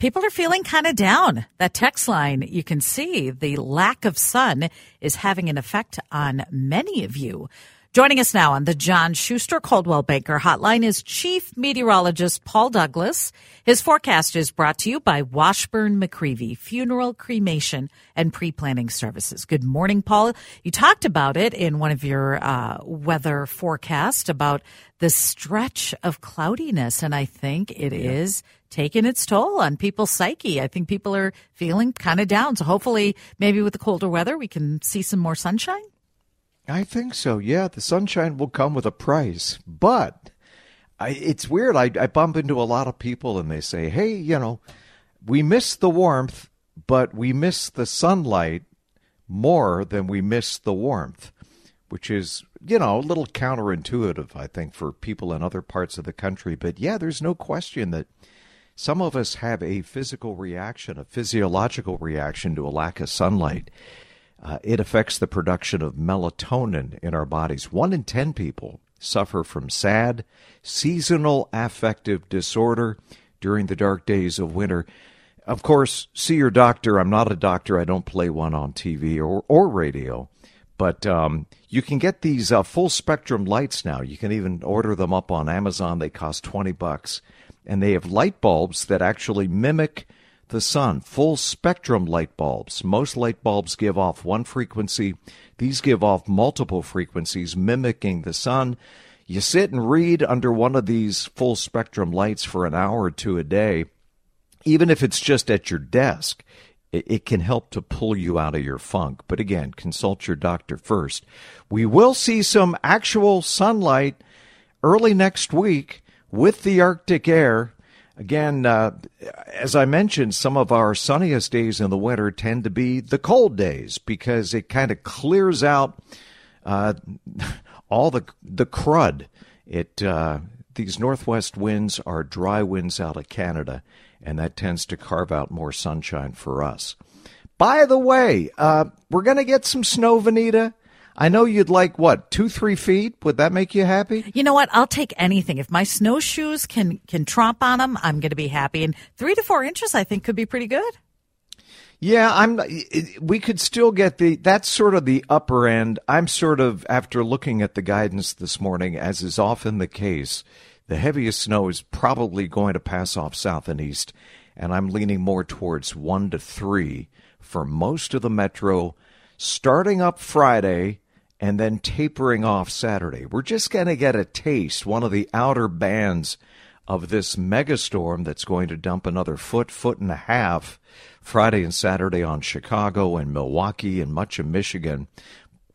People are feeling kind of down. That text line, you can see the lack of sun is having an effect on many of you. Joining us now on the John Schuster Coldwell Banker Hotline is Chief Meteorologist Paul Douglas. His forecast is brought to you by Washburn McReavy Funeral, Cremation, and Pre-Planning Services. Good morning, Paul. You talked about it in one of your uh, weather forecast about the stretch of cloudiness, and I think it yeah. is taking its toll on people's psyche. I think people are feeling kind of down. So hopefully, maybe with the colder weather, we can see some more sunshine. I think so. Yeah, the sunshine will come with a price, but I, it's weird. I, I bump into a lot of people and they say, "Hey, you know, we miss the warmth, but we miss the sunlight more than we miss the warmth," which is you know a little counterintuitive, I think, for people in other parts of the country. But yeah, there's no question that some of us have a physical reaction, a physiological reaction to a lack of sunlight. Uh, it affects the production of melatonin in our bodies. One in 10 people suffer from SAD, seasonal affective disorder, during the dark days of winter. Of course, see your doctor. I'm not a doctor. I don't play one on TV or, or radio. But um, you can get these uh, full spectrum lights now. You can even order them up on Amazon. They cost 20 bucks and they have light bulbs that actually mimic the sun, full spectrum light bulbs. Most light bulbs give off one frequency. These give off multiple frequencies mimicking the sun. You sit and read under one of these full spectrum lights for an hour or two a day, even if it's just at your desk. It can help to pull you out of your funk. But again, consult your doctor first. We will see some actual sunlight early next week with the Arctic air. Again, uh, as I mentioned, some of our sunniest days in the winter tend to be the cold days because it kind of clears out uh, all the the crud. It uh, these northwest winds are dry winds out of Canada, and that tends to carve out more sunshine for us. By the way, uh, we're going to get some snow, Vineeta. I know you'd like what two, three feet. Would that make you happy? You know what? I'll take anything. If my snowshoes can can tromp on them, I'm going to be happy. And three to four inches, I think, could be pretty good. Yeah, I'm. We could still get the. That's sort of the upper end. I'm sort of after looking at the guidance this morning, as is often the case. The heaviest snow is probably going to pass off south and east, and I'm leaning more towards one to three for most of the metro, starting up Friday and then tapering off Saturday. We're just going to get a taste, one of the outer bands of this megastorm that's going to dump another foot, foot and a half Friday and Saturday on Chicago and Milwaukee and much of Michigan.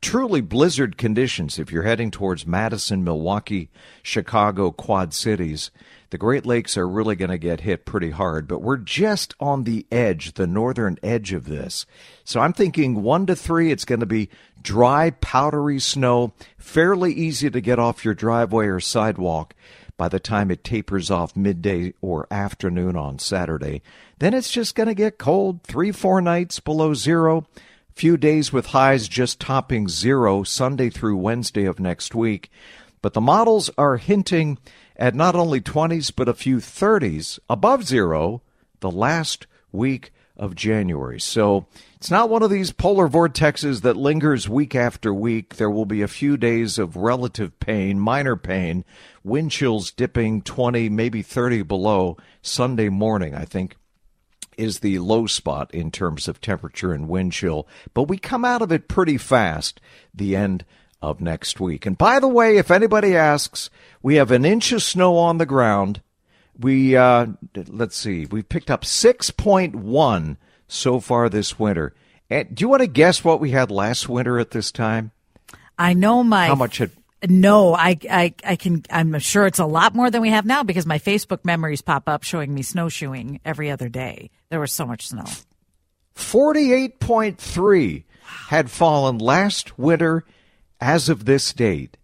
Truly blizzard conditions if you're heading towards Madison, Milwaukee, Chicago, Quad Cities. The Great Lakes are really going to get hit pretty hard, but we're just on the edge, the northern edge of this. So I'm thinking one to three, it's going to be dry, powdery snow, fairly easy to get off your driveway or sidewalk by the time it tapers off midday or afternoon on Saturday. Then it's just going to get cold, three, four nights below zero. Few days with highs just topping zero Sunday through Wednesday of next week. But the models are hinting at not only 20s but a few 30s above zero the last week of January. So it's not one of these polar vortexes that lingers week after week. There will be a few days of relative pain, minor pain, wind chills dipping 20, maybe 30 below Sunday morning, I think is the low spot in terms of temperature and wind chill, but we come out of it pretty fast the end of next week. And by the way, if anybody asks, we have an inch of snow on the ground. We uh, let's see, we've picked up six point one so far this winter. And do you want to guess what we had last winter at this time? I know my how much had no, I, I, I can. I'm sure it's a lot more than we have now because my Facebook memories pop up showing me snowshoeing every other day. There was so much snow. Forty-eight point three had fallen last winter, as of this date.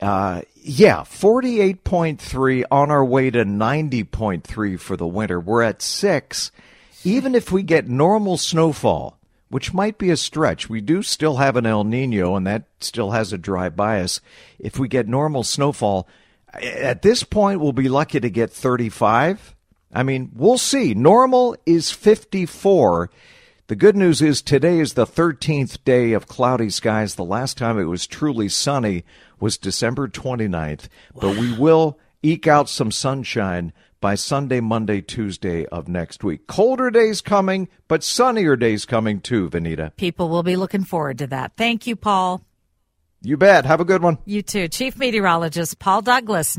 Uh, yeah, forty-eight point three on our way to ninety point three for the winter. We're at six. Even if we get normal snowfall, which might be a stretch. We do still have an El Nino, and that still has a dry bias. If we get normal snowfall, at this point, we'll be lucky to get 35. I mean, we'll see. Normal is 54. The good news is today is the 13th day of cloudy skies. The last time it was truly sunny was December 29th, but we will eke out some sunshine by Sunday, Monday, Tuesday of next week. Colder days coming, but sunnier days coming too, Vineeta. People will be looking forward to that. Thank you, Paul. You bet. Have a good one. You too. Chief Meteorologist Paul Douglas.